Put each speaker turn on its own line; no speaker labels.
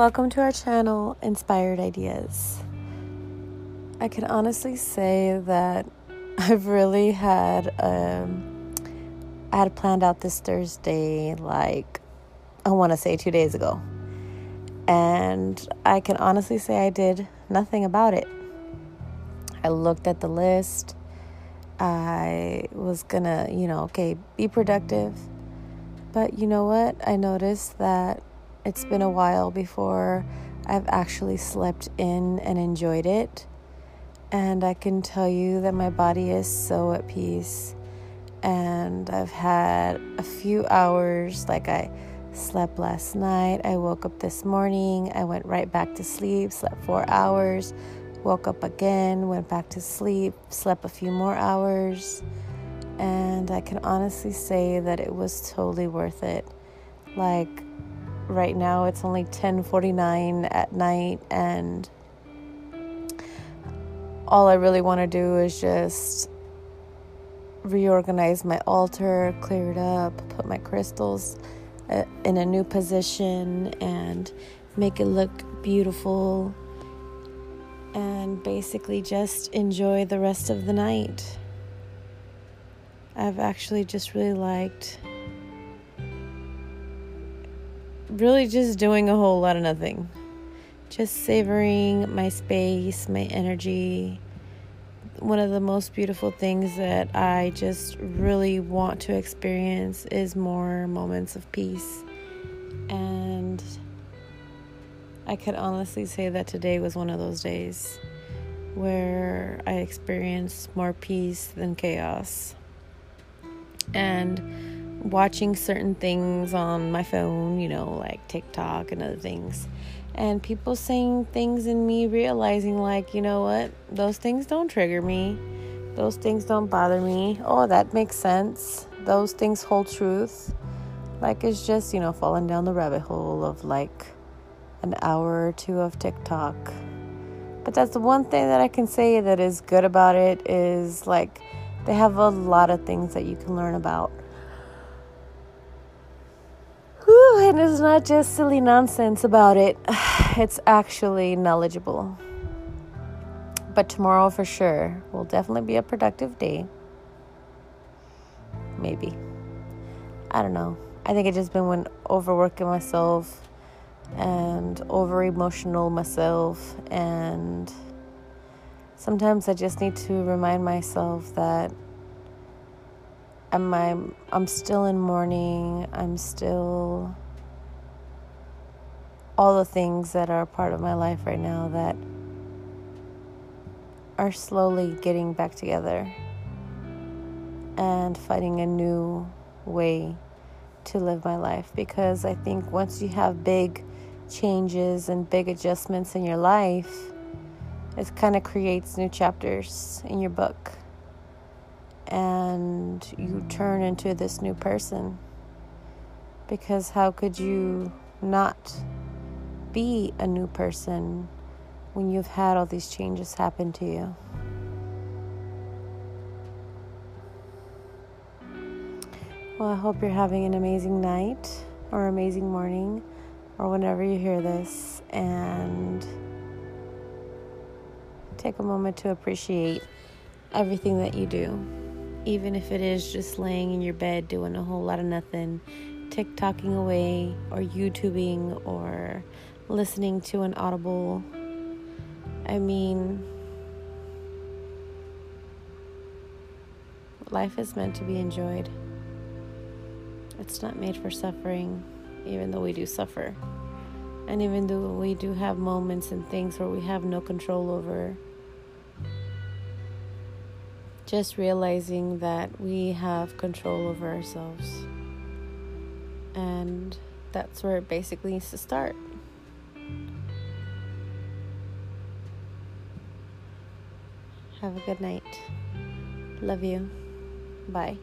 Welcome to our channel, Inspired Ideas. I can honestly say that I've really had um, I had planned out this Thursday like I want to say 2 days ago. And I can honestly say I did nothing about it. I looked at the list. I was going to, you know, okay, be productive. But you know what? I noticed that it's been a while before I've actually slept in and enjoyed it. And I can tell you that my body is so at peace. And I've had a few hours, like I slept last night. I woke up this morning. I went right back to sleep, slept four hours, woke up again, went back to sleep, slept a few more hours. And I can honestly say that it was totally worth it. Like, right now it's only 10:49 at night and all I really want to do is just reorganize my altar, clear it up, put my crystals uh, in a new position and make it look beautiful and basically just enjoy the rest of the night. I've actually just really liked really just doing a whole lot of nothing. Just savoring my space, my energy. One of the most beautiful things that I just really want to experience is more moments of peace. And I could honestly say that today was one of those days where I experienced more peace than chaos. And watching certain things on my phone, you know, like TikTok and other things. And people saying things in me realizing, like, you know what, those things don't trigger me. Those things don't bother me. Oh, that makes sense. Those things hold truth. Like, it's just, you know, falling down the rabbit hole of like an hour or two of TikTok. But that's the one thing that I can say that is good about it is like they have a lot of things that you can learn about and it's not just silly nonsense about it, it's actually knowledgeable. But tomorrow, for sure, will definitely be a productive day. Maybe. I don't know. I think I just been when overworking myself and over emotional myself and sometimes I just need to remind myself that I'm I'm, I'm still in mourning. I'm still all the things that are part of my life right now that are slowly getting back together and finding a new way to live my life because I think once you have big changes and big adjustments in your life, it kind of creates new chapters in your book. And you turn into this new person. Because how could you not be a new person when you've had all these changes happen to you. Well, I hope you're having an amazing night or amazing morning or whenever you hear this and take a moment to appreciate everything that you do. Even if it is just laying in your bed doing a whole lot of nothing, TikToking away or YouTubing or listening to an audible. I mean, life is meant to be enjoyed. It's not made for suffering, even though we do suffer. And even though we do have moments and things where we have no control over, just realizing that we have control over ourselves. And that's where it basically needs to start. Have a good night. Love you. Bye.